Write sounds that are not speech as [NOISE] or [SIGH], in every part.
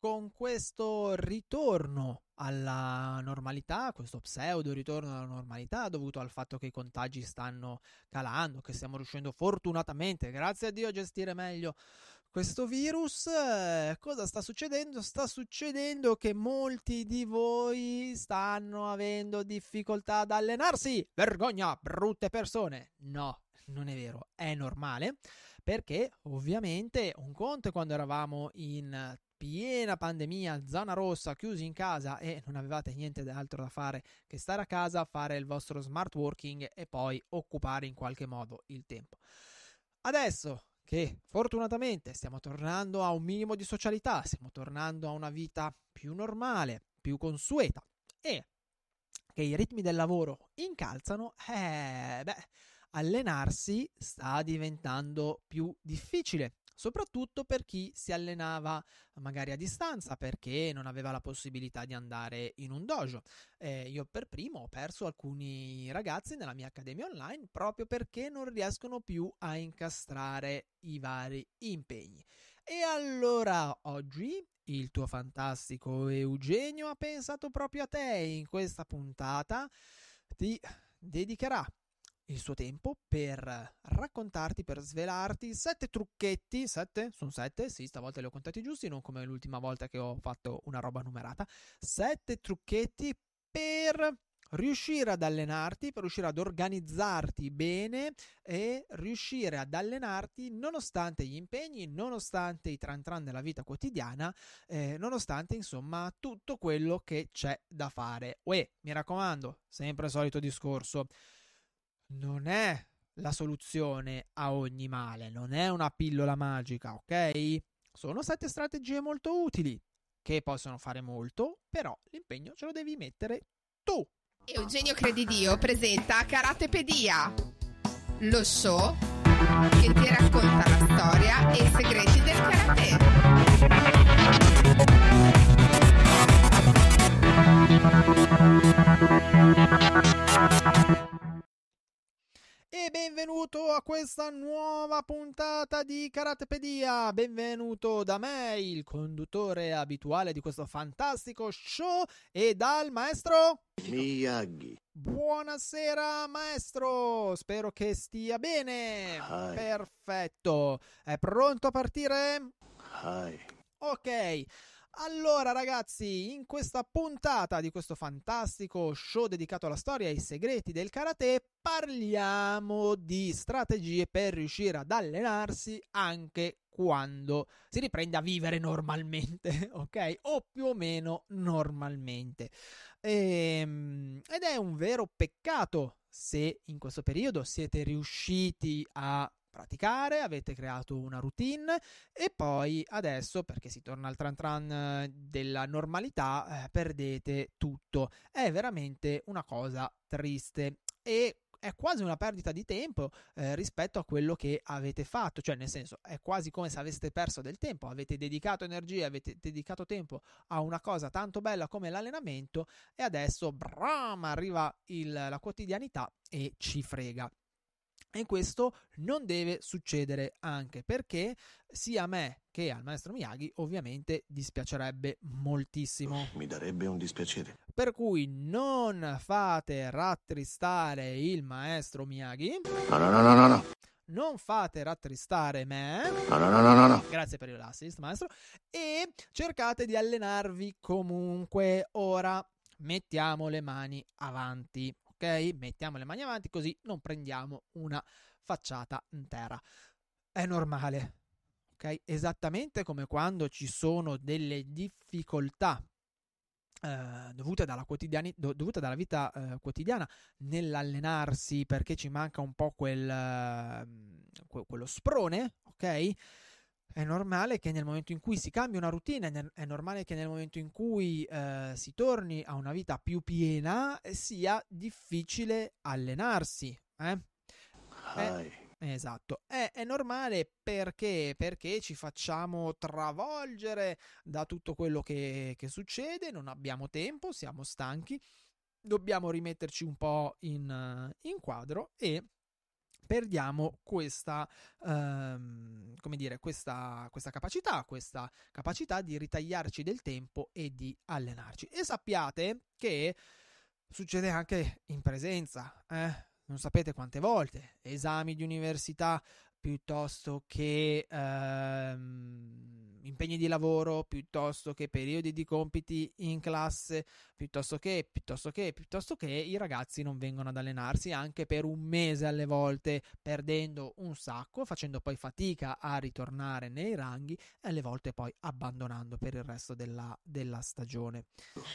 con questo ritorno alla normalità, questo pseudo ritorno alla normalità dovuto al fatto che i contagi stanno calando, che stiamo riuscendo fortunatamente, grazie a Dio, a gestire meglio questo virus, eh, cosa sta succedendo? Sta succedendo che molti di voi stanno avendo difficoltà ad allenarsi. Vergogna, brutte persone. No, non è vero, è normale perché ovviamente un conto è quando eravamo in piena pandemia, zona rossa, chiusi in casa e non avevate niente altro da fare che stare a casa, fare il vostro smart working e poi occupare in qualche modo il tempo. Adesso che fortunatamente stiamo tornando a un minimo di socialità, stiamo tornando a una vita più normale, più consueta e che i ritmi del lavoro incalzano, eh, beh, allenarsi sta diventando più difficile soprattutto per chi si allenava magari a distanza perché non aveva la possibilità di andare in un dojo. Eh, io per primo ho perso alcuni ragazzi nella mia accademia online proprio perché non riescono più a incastrare i vari impegni. E allora oggi il tuo fantastico Eugenio ha pensato proprio a te in questa puntata ti dedicherà il suo tempo per raccontarti, per svelarti sette trucchetti, sette? Sono sette? Sì, stavolta li ho contati giusti, non come l'ultima volta che ho fatto una roba numerata. Sette trucchetti per riuscire ad allenarti, per riuscire ad organizzarti bene e riuscire ad allenarti nonostante gli impegni, nonostante i tran tran della vita quotidiana, eh, nonostante insomma tutto quello che c'è da fare. Uè, mi raccomando, sempre il solito discorso non è la soluzione a ogni male, non è una pillola magica, ok? Sono sette strategie molto utili che possono fare molto, però l'impegno ce lo devi mettere tu. Eugenio Credidio presenta Karatepedia, lo show che ti racconta la storia e i segreti del karate. E benvenuto a questa nuova puntata di Karatepedia. Benvenuto da me, il conduttore abituale di questo fantastico show, e dal maestro Miyagi. Buonasera maestro, spero che stia bene. Hi. Perfetto. È pronto a partire? Hi. Ok. Allora ragazzi, in questa puntata di questo fantastico show dedicato alla storia e ai segreti del karate, parliamo di strategie per riuscire ad allenarsi anche quando si riprende a vivere normalmente, [LAUGHS] ok? O più o meno normalmente. Ehm, ed è un vero peccato se in questo periodo siete riusciti a praticare, avete creato una routine e poi adesso, perché si torna al tran tran eh, della normalità, eh, perdete tutto. È veramente una cosa triste e è quasi una perdita di tempo eh, rispetto a quello che avete fatto, cioè nel senso è quasi come se aveste perso del tempo, avete dedicato energie, avete dedicato tempo a una cosa tanto bella come l'allenamento e adesso bram, arriva il, la quotidianità e ci frega. E questo non deve succedere anche perché sia a me che al maestro Miyagi ovviamente dispiacerebbe moltissimo. Mi darebbe un dispiacere. Per cui non fate rattristare il maestro Miyagi. No, no, no, no, no, no. Non fate rattristare me. No, no, no, no, no. Grazie per l'assist, maestro. E cercate di allenarvi comunque. Ora mettiamo le mani avanti ok? Mettiamo le mani avanti così non prendiamo una facciata intera. È normale, ok? Esattamente come quando ci sono delle difficoltà Uh, dovute, dalla do, dovute dalla vita uh, quotidiana nell'allenarsi perché ci manca un po' quel, uh, que- quello sprone, ok? È normale che nel momento in cui si cambia una routine, è normale che nel momento in cui eh, si torni a una vita più piena eh, sia difficile allenarsi. Eh? È, esatto, è, è, normale perché? Perché ci facciamo travolgere da tutto quello che, che succede, non abbiamo tempo, siamo stanchi, dobbiamo rimetterci un po' in, in quadro e perdiamo questa, ehm, come dire, questa, questa capacità, questa capacità di ritagliarci del tempo e di allenarci. E sappiate che succede anche in presenza, eh? non sapete quante volte, esami di università piuttosto che ehm, impegni di lavoro, piuttosto che periodi di compiti in classe, piuttosto che, piuttosto che, piuttosto che i ragazzi non vengono ad allenarsi anche per un mese alle volte, perdendo un sacco, facendo poi fatica a ritornare nei ranghi e alle volte poi abbandonando per il resto della, della stagione.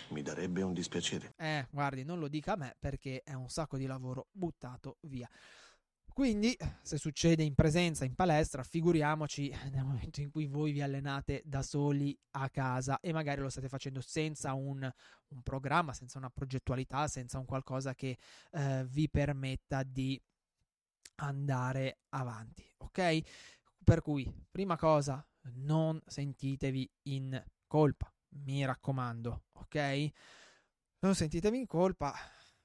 Mi darebbe un dispiacere. Eh, guardi, non lo dica a me perché è un sacco di lavoro buttato via. Quindi, se succede in presenza, in palestra, figuriamoci nel momento in cui voi vi allenate da soli a casa e magari lo state facendo senza un, un programma, senza una progettualità, senza un qualcosa che eh, vi permetta di andare avanti, ok? Per cui, prima cosa, non sentitevi in colpa, mi raccomando, ok? Non sentitevi in colpa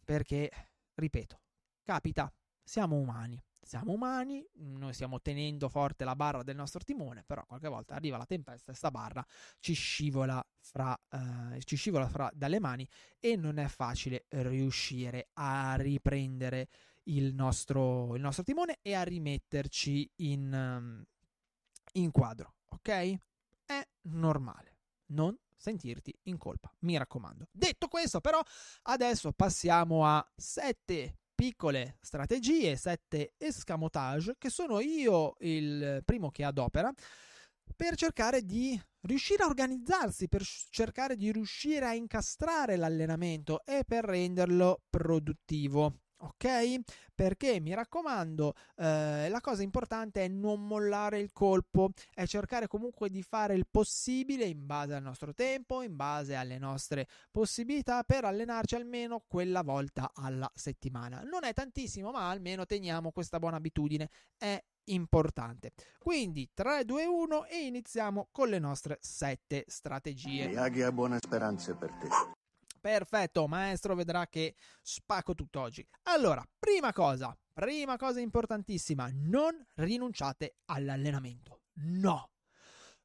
perché, ripeto, capita siamo umani. Siamo umani, noi stiamo tenendo forte la barra del nostro timone, però qualche volta arriva la tempesta e sta barra ci scivola fra, eh, ci scivola fra dalle mani e non è facile riuscire a riprendere il nostro, il nostro timone e a rimetterci in, um, in quadro, ok? È normale. Non sentirti in colpa, mi raccomando. Detto questo, però, adesso passiamo a sette piccole strategie, sette escamotage che sono io il primo che adopera per cercare di riuscire a organizzarsi, per cercare di riuscire a incastrare l'allenamento e per renderlo produttivo ok? Perché mi raccomando, eh, la cosa importante è non mollare il colpo, è cercare comunque di fare il possibile in base al nostro tempo, in base alle nostre possibilità per allenarci almeno quella volta alla settimana. Non è tantissimo, ma almeno teniamo questa buona abitudine, è importante. Quindi 3, 2, 1 e iniziamo con le nostre 7 strategie. Miyagi ha buone speranze per te. Perfetto, maestro vedrà che spacco tutto oggi. Allora, prima cosa, prima cosa importantissima, non rinunciate all'allenamento. No,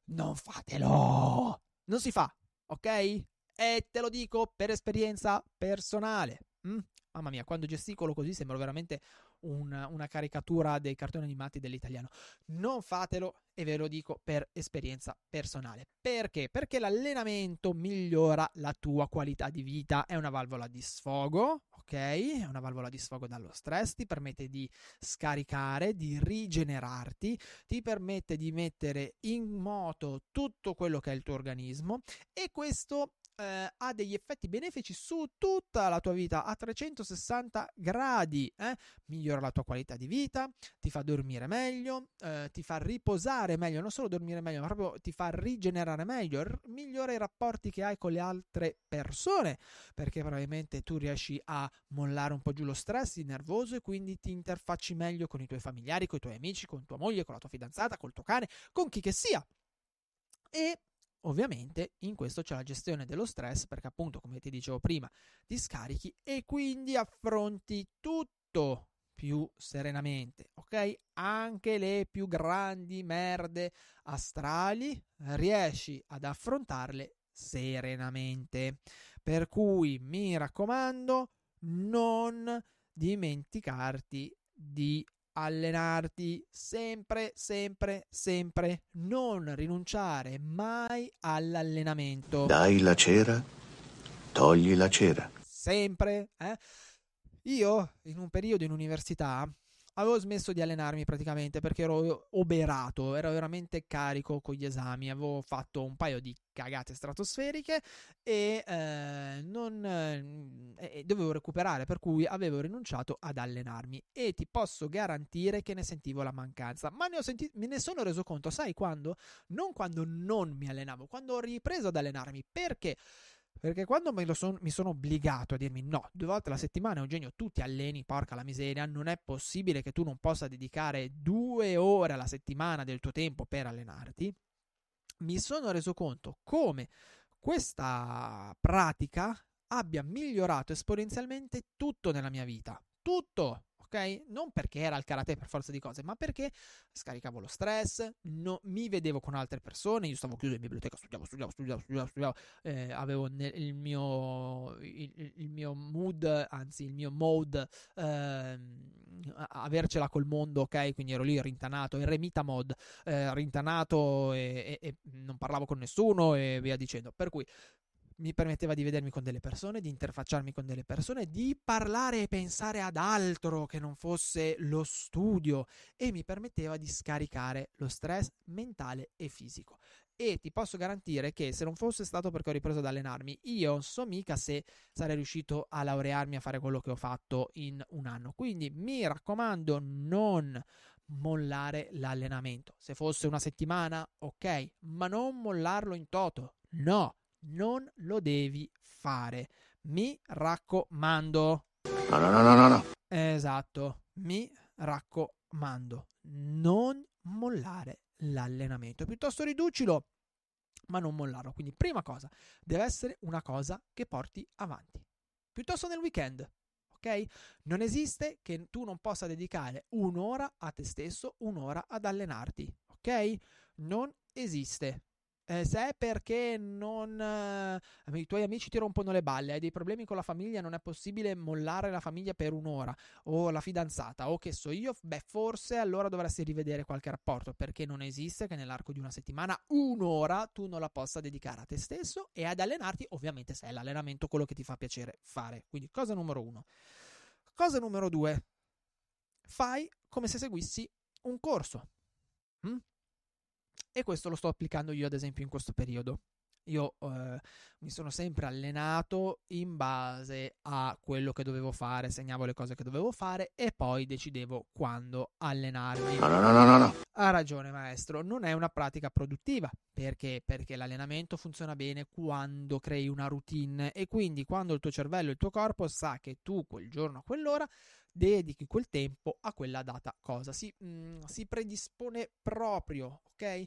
non fatelo. Non si fa, ok? E te lo dico per esperienza personale. Mm? Mamma mia, quando gesticolo così sembro veramente una, una caricatura dei cartoni animati dell'italiano. Non fatelo e ve lo dico per esperienza personale. Perché? Perché l'allenamento migliora la tua qualità di vita, è una valvola di sfogo, ok? È una valvola di sfogo dallo stress, ti permette di scaricare, di rigenerarti, ti permette di mettere in moto tutto quello che è il tuo organismo e questo eh, ha degli effetti benefici su tutta la tua vita a 360 gradi. Eh? Migliora la tua qualità di vita, ti fa dormire meglio, eh, ti fa riposare meglio, non solo dormire meglio, ma proprio ti fa rigenerare meglio, r- migliora i rapporti che hai con le altre persone, perché probabilmente tu riesci a mollare un po' giù lo stress, il nervoso e quindi ti interfacci meglio con i tuoi familiari, con i tuoi amici, con tua moglie, con la tua fidanzata, col tuo cane, con chi che sia. E Ovviamente in questo c'è la gestione dello stress perché appunto come ti dicevo prima ti scarichi e quindi affronti tutto più serenamente, ok? Anche le più grandi merde astrali riesci ad affrontarle serenamente. Per cui mi raccomando, non dimenticarti di allenarti sempre, sempre, sempre. Non rinunciare mai all'allenamento. Dai la cera, togli la cera. Sempre, eh? Io in un periodo in università avevo smesso di allenarmi praticamente perché ero oberato, ero veramente carico con gli esami, avevo fatto un paio di cagate stratosferiche e eh, non, eh, dovevo recuperare, per cui avevo rinunciato ad allenarmi e ti posso garantire che ne sentivo la mancanza, ma ne senti- me ne sono reso conto, sai quando? Non quando non mi allenavo, quando ho ripreso ad allenarmi, perché? Perché quando son, mi sono obbligato a dirmi no, due volte alla settimana Eugenio tu ti alleni, porca la miseria, non è possibile che tu non possa dedicare due ore alla settimana del tuo tempo per allenarti, mi sono reso conto come questa pratica abbia migliorato esponenzialmente tutto nella mia vita. Tutto, ok? Non perché era il karate per forza di cose, ma perché scaricavo lo stress, no, mi vedevo con altre persone, io stavo chiuso in biblioteca, studiavo, studiavo, studiavo, studiavo, studiavo eh, avevo nel, il, mio, il, il, mio mood, anzi il mio mode, eh, avercela col mondo, ok? Quindi ero lì rintanato, il remita mod, eh, rintanato e, e, e non parlavo con nessuno e via dicendo. Per cui mi permetteva di vedermi con delle persone, di interfacciarmi con delle persone, di parlare e pensare ad altro che non fosse lo studio e mi permetteva di scaricare lo stress mentale e fisico. E ti posso garantire che se non fosse stato perché ho ripreso ad allenarmi, io non so mica se sarei riuscito a laurearmi a fare quello che ho fatto in un anno. Quindi mi raccomando, non mollare l'allenamento. Se fosse una settimana, ok, ma non mollarlo in toto. No, non lo devi fare. Mi raccomando. No, no, no, no, no. no. Esatto, mi raccomando. Non mollare l'allenamento. Piuttosto riducilo, ma non mollarlo. Quindi, prima cosa, deve essere una cosa che porti avanti. Piuttosto nel weekend. Ok? Non esiste che tu non possa dedicare un'ora a te stesso, un'ora ad allenarti. Ok? Non esiste. Eh, se è perché non, eh, i tuoi amici ti rompono le balle, hai dei problemi con la famiglia, non è possibile mollare la famiglia per un'ora, o la fidanzata, o che so io, beh, forse allora dovresti rivedere qualche rapporto, perché non esiste che nell'arco di una settimana un'ora tu non la possa dedicare a te stesso e ad allenarti, ovviamente se è l'allenamento quello che ti fa piacere fare. Quindi cosa numero uno. Cosa numero due. Fai come se seguissi un corso. Mm? E questo lo sto applicando io, ad esempio, in questo periodo. Io eh, mi sono sempre allenato in base a quello che dovevo fare, segnavo le cose che dovevo fare e poi decidevo quando allenarmi. No, no, no, no, no. Ha ragione, maestro, non è una pratica produttiva. Perché? Perché l'allenamento funziona bene quando crei una routine e quindi quando il tuo cervello e il tuo corpo sa che tu quel giorno a quell'ora dedichi quel tempo a quella data cosa. Si, mh, mm, si predispone proprio, ok?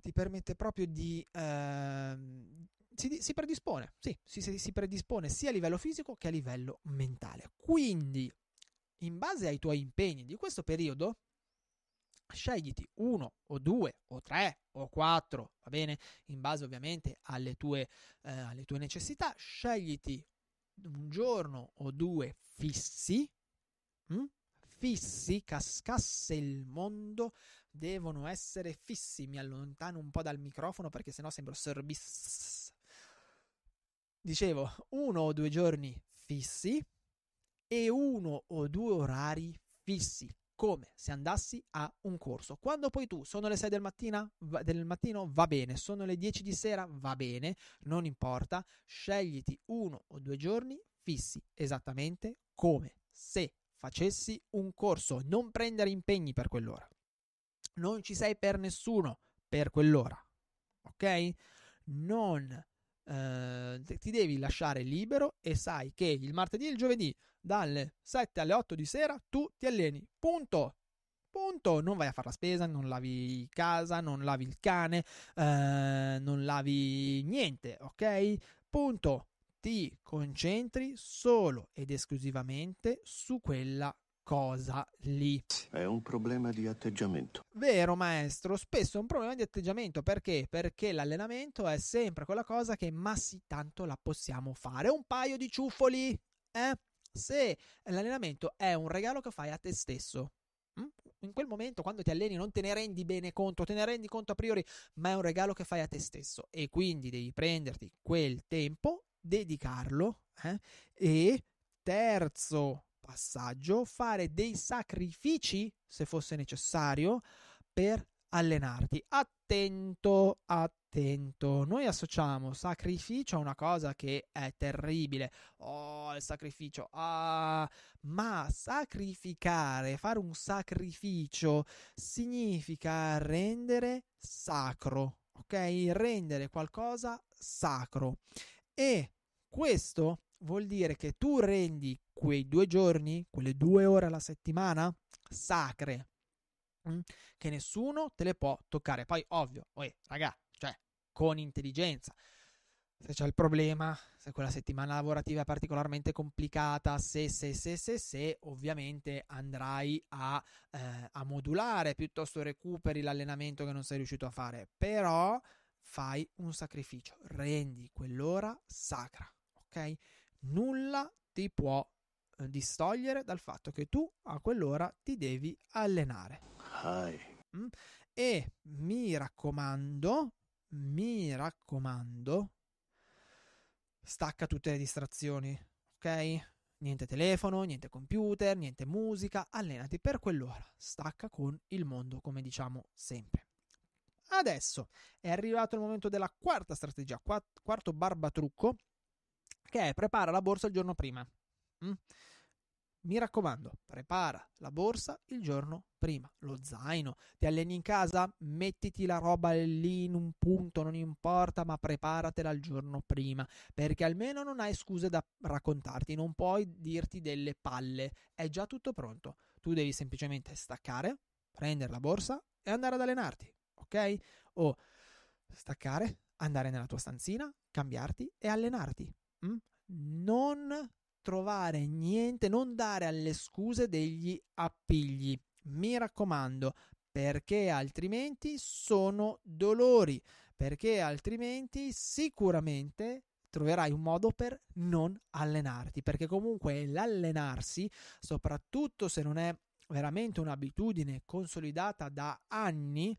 Ti permette proprio di... Ehm, si, si, predispone, sì, si, si predispone sia a livello fisico che a livello mentale. Quindi, in base ai tuoi impegni di questo periodo, scegliti uno o due o tre o quattro, va bene? In base ovviamente alle tue, eh, alle tue necessità, scegliti un giorno o due fissi hm? fissi, cascasse il mondo, devono essere fissi. Mi allontano un po' dal microfono perché sennò sembro service. Dicevo, uno o due giorni fissi e uno o due orari fissi, come se andassi a un corso. Quando poi tu sono le 6 del, mattina, del mattino, va bene, sono le 10 di sera, va bene, non importa, scegliti uno o due giorni fissi, esattamente come se facessi un corso, non prendere impegni per quell'ora. Non ci sei per nessuno per quell'ora. Ok? Non eh, ti devi lasciare libero e sai che il martedì e il giovedì dalle 7 alle 8 di sera tu ti alleni. Punto. Punto. Non vai a fare la spesa, non lavi casa, non lavi il cane, eh, non lavi niente, ok? Punto ti concentri solo ed esclusivamente su quella cosa lì. È un problema di atteggiamento. Vero maestro, spesso è un problema di atteggiamento perché? Perché l'allenamento è sempre quella cosa che ma sì tanto la possiamo fare. Un paio di ciuffoli, eh? Se l'allenamento è un regalo che fai a te stesso, hm? in quel momento quando ti alleni non te ne rendi bene conto, te ne rendi conto a priori, ma è un regalo che fai a te stesso e quindi devi prenderti quel tempo dedicarlo eh? e terzo passaggio fare dei sacrifici se fosse necessario per allenarti. Attento attento. Noi associamo sacrificio a una cosa che è terribile. Oh il sacrificio. Ah ma sacrificare fare un sacrificio significa rendere sacro ok? Rendere qualcosa sacro e questo vuol dire che tu rendi quei due giorni, quelle due ore alla settimana, sacre, mm, che nessuno te le può toccare. Poi, ovvio, oh, raga, cioè, con intelligenza. se c'è il problema, se quella settimana lavorativa è particolarmente complicata, se, se, se, se, se, ovviamente andrai a, eh, a modulare, piuttosto recuperi l'allenamento che non sei riuscito a fare, però fai un sacrificio, rendi quell'ora sacra, ok? Nulla ti può eh, distogliere dal fatto che tu a quell'ora ti devi allenare. Mm? E mi raccomando, mi raccomando, stacca tutte le distrazioni, ok? Niente telefono, niente computer, niente musica, allenati per quell'ora, stacca con il mondo, come diciamo sempre. Adesso è arrivato il momento della quarta strategia, quarto barbatrucco, che è prepara la borsa il giorno prima. Mm? Mi raccomando, prepara la borsa il giorno prima, lo zaino. Ti alleni in casa? Mettiti la roba lì in un punto, non importa, ma preparatela il giorno prima, perché almeno non hai scuse da raccontarti, non puoi dirti delle palle, è già tutto pronto. Tu devi semplicemente staccare, prendere la borsa e andare ad allenarti, ok? O staccare, andare nella tua stanzina, cambiarti e allenarti. Mm? Non trovare niente, non dare alle scuse degli appigli. Mi raccomando, perché altrimenti sono dolori, perché altrimenti sicuramente troverai un modo per non allenarti, perché comunque l'allenarsi, soprattutto se non è veramente un'abitudine consolidata da anni,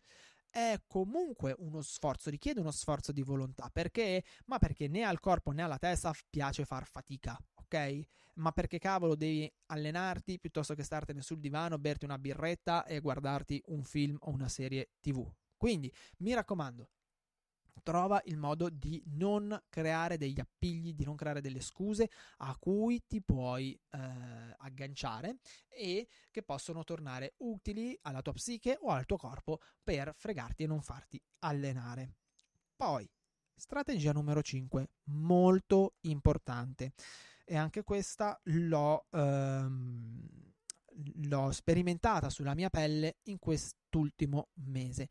è comunque uno sforzo, richiede uno sforzo di volontà, perché? Ma perché né al corpo né alla testa piace far fatica, ok? Ma perché cavolo devi allenarti piuttosto che startene sul divano, berti una birretta e guardarti un film o una serie TV? Quindi mi raccomando, trova il modo di non creare degli appigli, di non creare delle scuse a cui ti puoi eh, agganciare e che possono tornare utili alla tua psiche o al tuo corpo per fregarti e non farti allenare. Poi, strategia numero 5, molto importante e anche questa l'ho, ehm, l'ho sperimentata sulla mia pelle in quest'ultimo mese.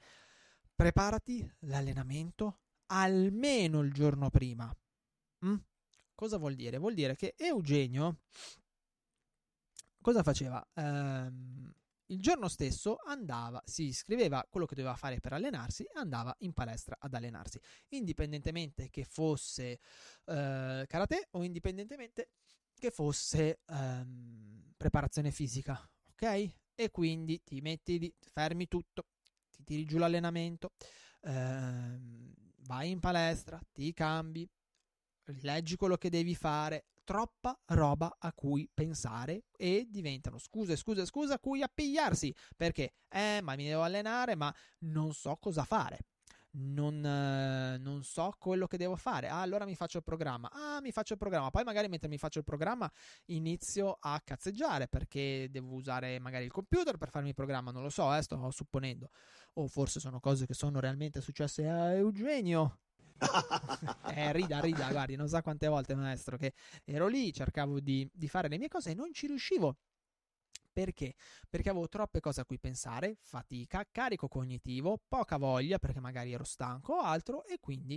Preparati l'allenamento almeno il giorno prima. Mm? Cosa vuol dire? Vuol dire che Eugenio cosa faceva? Ehm, il giorno stesso andava, si scriveva quello che doveva fare per allenarsi e andava in palestra ad allenarsi, indipendentemente che fosse eh, karate o indipendentemente che fosse ehm, preparazione fisica, ok? E quindi ti metti lì, fermi tutto, ti tiri giù l'allenamento, ehm, vai in palestra, ti cambi, leggi quello che devi fare, troppa roba a cui pensare e diventano scuse, scuse, scuse a cui appigliarsi. Perché? Eh, ma mi devo allenare, ma non so cosa fare. Non, eh, non, so quello che devo fare. Ah, allora mi faccio il programma. Ah, mi faccio il programma. Poi magari mentre mi faccio il programma inizio a cazzeggiare perché devo usare magari il computer per farmi il programma. Non lo so, eh, sto supponendo. O forse sono cose che sono realmente successe a Eugenio [LAUGHS] eh, rida, rida, guardi, non sa quante volte, maestro, che ero lì, cercavo di, di fare le mie cose e non ci riuscivo. Perché? Perché avevo troppe cose a cui pensare, fatica, carico cognitivo, poca voglia perché magari ero stanco o altro e quindi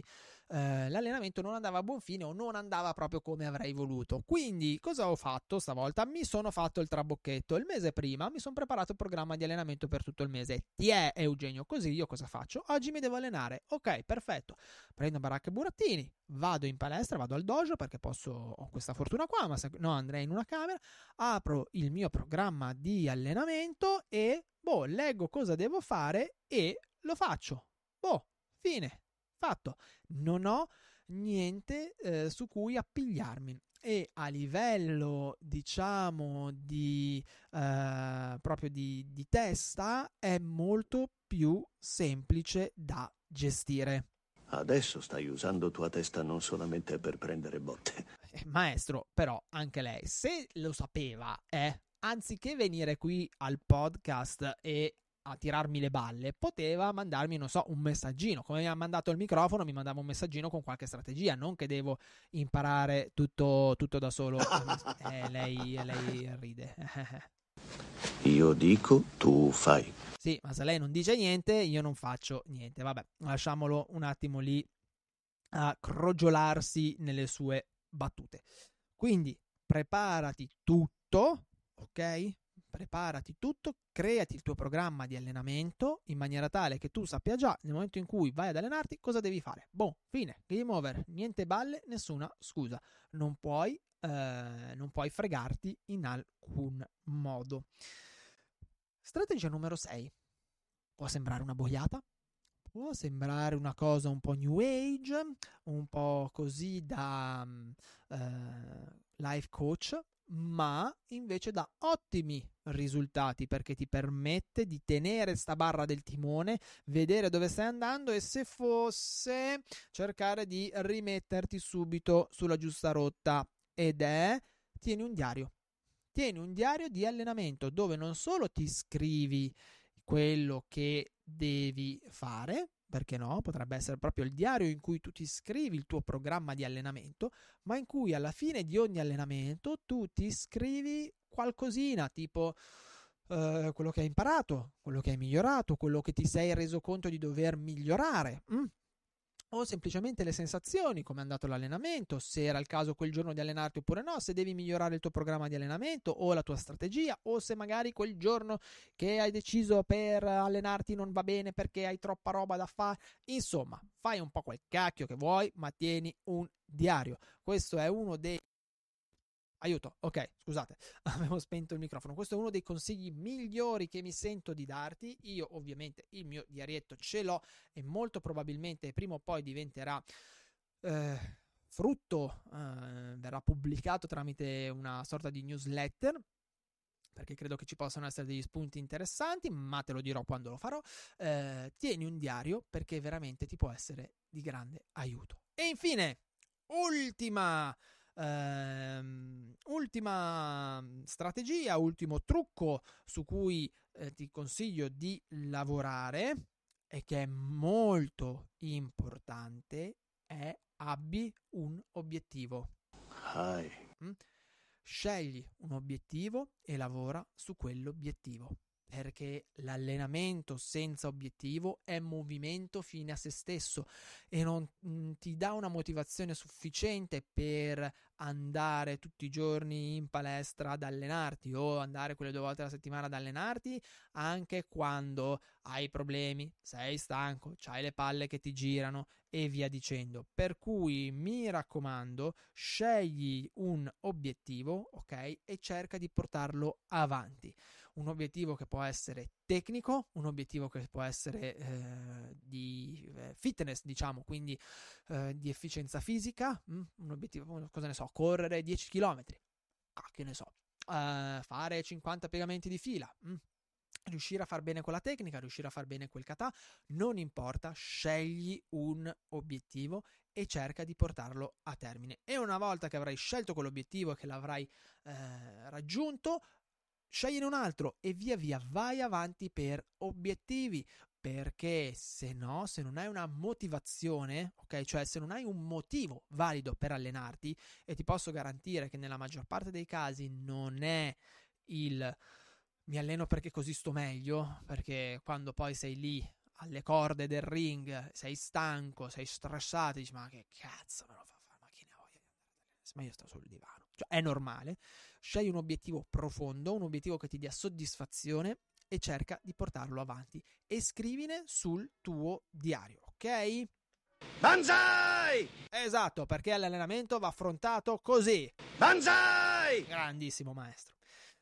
eh, l'allenamento non andava a buon fine o non andava proprio come avrei voluto. Quindi cosa ho fatto stavolta? Mi sono fatto il trabocchetto. Il mese prima mi sono preparato il programma di allenamento per tutto il mese. Ti è Eugenio, così io cosa faccio? Oggi mi devo allenare. Ok, perfetto. Prendo baracca e burattini, vado in palestra, vado al dojo perché posso, ho questa fortuna qua, ma se no andrei in una camera, apro il mio programma di allenamento e boh, leggo cosa devo fare e lo faccio. Boh, fine, fatto. Non ho niente eh, su cui appigliarmi e a livello diciamo di eh, proprio di, di testa è molto più semplice da gestire. Adesso stai usando tua testa non solamente per prendere botte. Eh, maestro, però anche lei, se lo sapeva, eh, anziché venire qui al podcast e a tirarmi le balle, poteva mandarmi, non so, un messaggino. Come mi ha mandato il microfono, mi mandava un messaggino con qualche strategia, non che devo imparare tutto, tutto da solo. [LAUGHS] eh, lei, lei ride. [LAUGHS] Io dico, tu fai. Sì, ma se lei non dice niente, io non faccio niente. Vabbè, lasciamolo un attimo lì a crogiolarsi nelle sue battute. Quindi preparati tutto, ok? Preparati tutto, creati il tuo programma di allenamento in maniera tale che tu sappia già nel momento in cui vai ad allenarti cosa devi fare. Boh, fine, game over, niente balle, nessuna scusa. Non puoi, eh, non puoi fregarti in alcun modo. Strategia numero 6. Può sembrare una boiata, può sembrare una cosa un po' new age, un po' così da uh, life coach, ma invece dà ottimi risultati perché ti permette di tenere sta barra del timone, vedere dove stai andando e se fosse cercare di rimetterti subito sulla giusta rotta ed è tieni un diario. Tieni un diario di allenamento dove non solo ti scrivi quello che devi fare, perché no? Potrebbe essere proprio il diario in cui tu ti scrivi il tuo programma di allenamento, ma in cui alla fine di ogni allenamento tu ti scrivi qualcosina, tipo uh, quello che hai imparato, quello che hai migliorato, quello che ti sei reso conto di dover migliorare. Mm? O semplicemente le sensazioni, come è andato l'allenamento, se era il caso quel giorno di allenarti oppure no, se devi migliorare il tuo programma di allenamento o la tua strategia o se magari quel giorno che hai deciso per allenarti non va bene perché hai troppa roba da fare. Insomma, fai un po' quel cacchio che vuoi, ma tieni un diario. Questo è uno dei Aiuto, ok, scusate, [LAUGHS] avevo spento il microfono. Questo è uno dei consigli migliori che mi sento di darti. Io ovviamente il mio diarietto ce l'ho e molto probabilmente prima o poi diventerà eh, frutto, eh, verrà pubblicato tramite una sorta di newsletter perché credo che ci possano essere degli spunti interessanti, ma te lo dirò quando lo farò. Eh, tieni un diario perché veramente ti può essere di grande aiuto. E infine, ultima Ehm, ultima strategia, ultimo trucco su cui eh, ti consiglio di lavorare e che è molto importante è abbi un obiettivo. Mm? Scegli un obiettivo e lavora su quell'obiettivo perché l'allenamento senza obiettivo è movimento fine a se stesso e non mm, ti dà una motivazione sufficiente per andare tutti i giorni in palestra ad allenarti o andare quelle due volte alla settimana ad allenarti anche quando hai problemi, sei stanco, hai le palle che ti girano e via dicendo. Per cui mi raccomando, scegli un obiettivo, ok? E cerca di portarlo avanti un obiettivo che può essere tecnico, un obiettivo che può essere eh, di eh, fitness, diciamo, quindi eh, di efficienza fisica? Mm, un obiettivo, cosa ne so, correre 10 km, che ne so, uh, fare 50 piegamenti di fila? Mm, riuscire a far bene quella tecnica, riuscire a far bene quel kata, non importa, scegli un obiettivo e cerca di portarlo a termine. E una volta che avrai scelto quell'obiettivo e che l'avrai eh, raggiunto, scegliene un altro e via via vai avanti per obiettivi. Perché se no, se non hai una motivazione, ok, cioè se non hai un motivo valido per allenarti, e ti posso garantire che nella maggior parte dei casi non è il mi alleno perché così sto meglio, perché quando poi sei lì alle corde del ring, sei stanco, sei stressato, dici ma che cazzo me lo fa fare, ma chi ne ha voglia andare ad allenarsi, ma io sto sul divano. Cioè, è normale. Scegli un obiettivo profondo, un obiettivo che ti dia soddisfazione e cerca di portarlo avanti. E scrivine sul tuo diario, ok? Banzai! Esatto, perché l'allenamento va affrontato così. Banzai! Grandissimo maestro.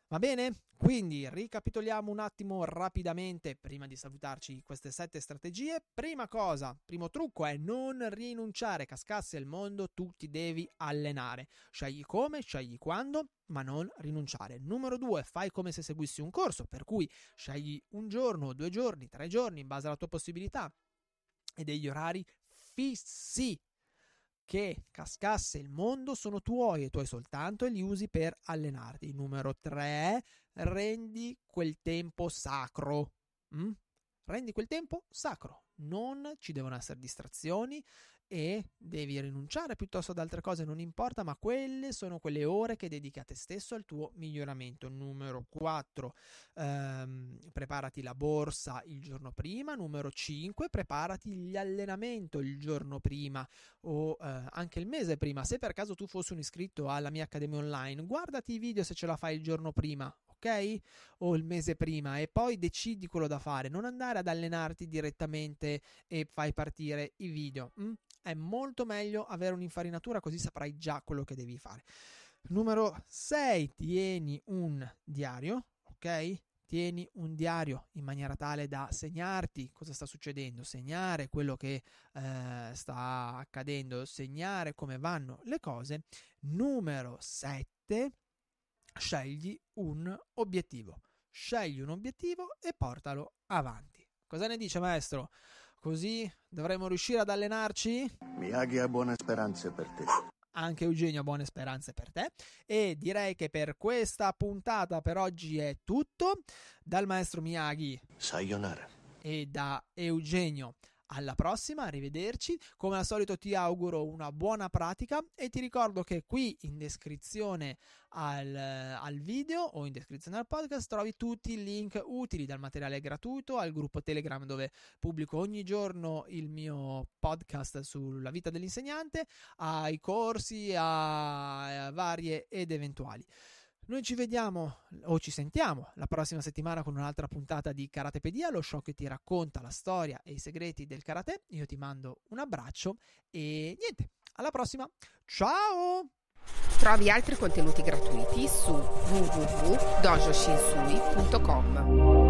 Va bene? Quindi ricapitoliamo un attimo rapidamente prima di salutarci queste sette strategie. Prima cosa, primo trucco è non rinunciare, cascasse il mondo, tu ti devi allenare. Scegli come, scegli quando, ma non rinunciare. Numero due, fai come se seguissi un corso, per cui scegli un giorno, due giorni, tre giorni in base alla tua possibilità e degli orari fissi che cascasse il mondo sono tuoi e tuoi soltanto e li usi per allenarti. Numero 3, rendi quel tempo sacro. Mm? Rendi quel tempo sacro. Non ci devono essere distrazioni e devi rinunciare piuttosto ad altre cose, non importa, ma quelle sono quelle ore che dedichi a te stesso al tuo miglioramento. Numero 4, ehm, preparati la borsa il giorno prima. Numero 5, preparati l'allenamento il giorno prima o eh, anche il mese prima. Se per caso tu fossi un iscritto alla mia accademia online, guardati i video se ce la fai il giorno prima, ok? O il mese prima e poi decidi quello da fare. Non andare ad allenarti direttamente e fai partire i video. Mm? È molto meglio avere un'infarinatura così saprai già quello che devi fare. Numero 6, tieni un diario, ok? Tieni un diario in maniera tale da segnarti cosa sta succedendo, segnare quello che eh, sta accadendo, segnare come vanno le cose. Numero 7, scegli un obiettivo. Scegli un obiettivo e portalo avanti. Cosa ne dice maestro? Così dovremo riuscire ad allenarci? Miyagi ha buone speranze per te. Anche Eugenio ha buone speranze per te. E direi che per questa puntata per oggi è tutto. Dal maestro Miyagi Sayonara. e da Eugenio alla prossima, arrivederci. Come al solito ti auguro una buona pratica e ti ricordo che qui in descrizione al, al video o in descrizione al podcast trovi tutti i link utili dal materiale gratuito al gruppo Telegram dove pubblico ogni giorno il mio podcast sulla vita dell'insegnante, ai corsi, a, varie ed eventuali. Noi ci vediamo o ci sentiamo la prossima settimana con un'altra puntata di Karatepedia, lo show che ti racconta la storia e i segreti del karate. Io ti mando un abbraccio e niente, alla prossima. Ciao! Trovi altri contenuti gratuiti su www.dojoshinsui.com.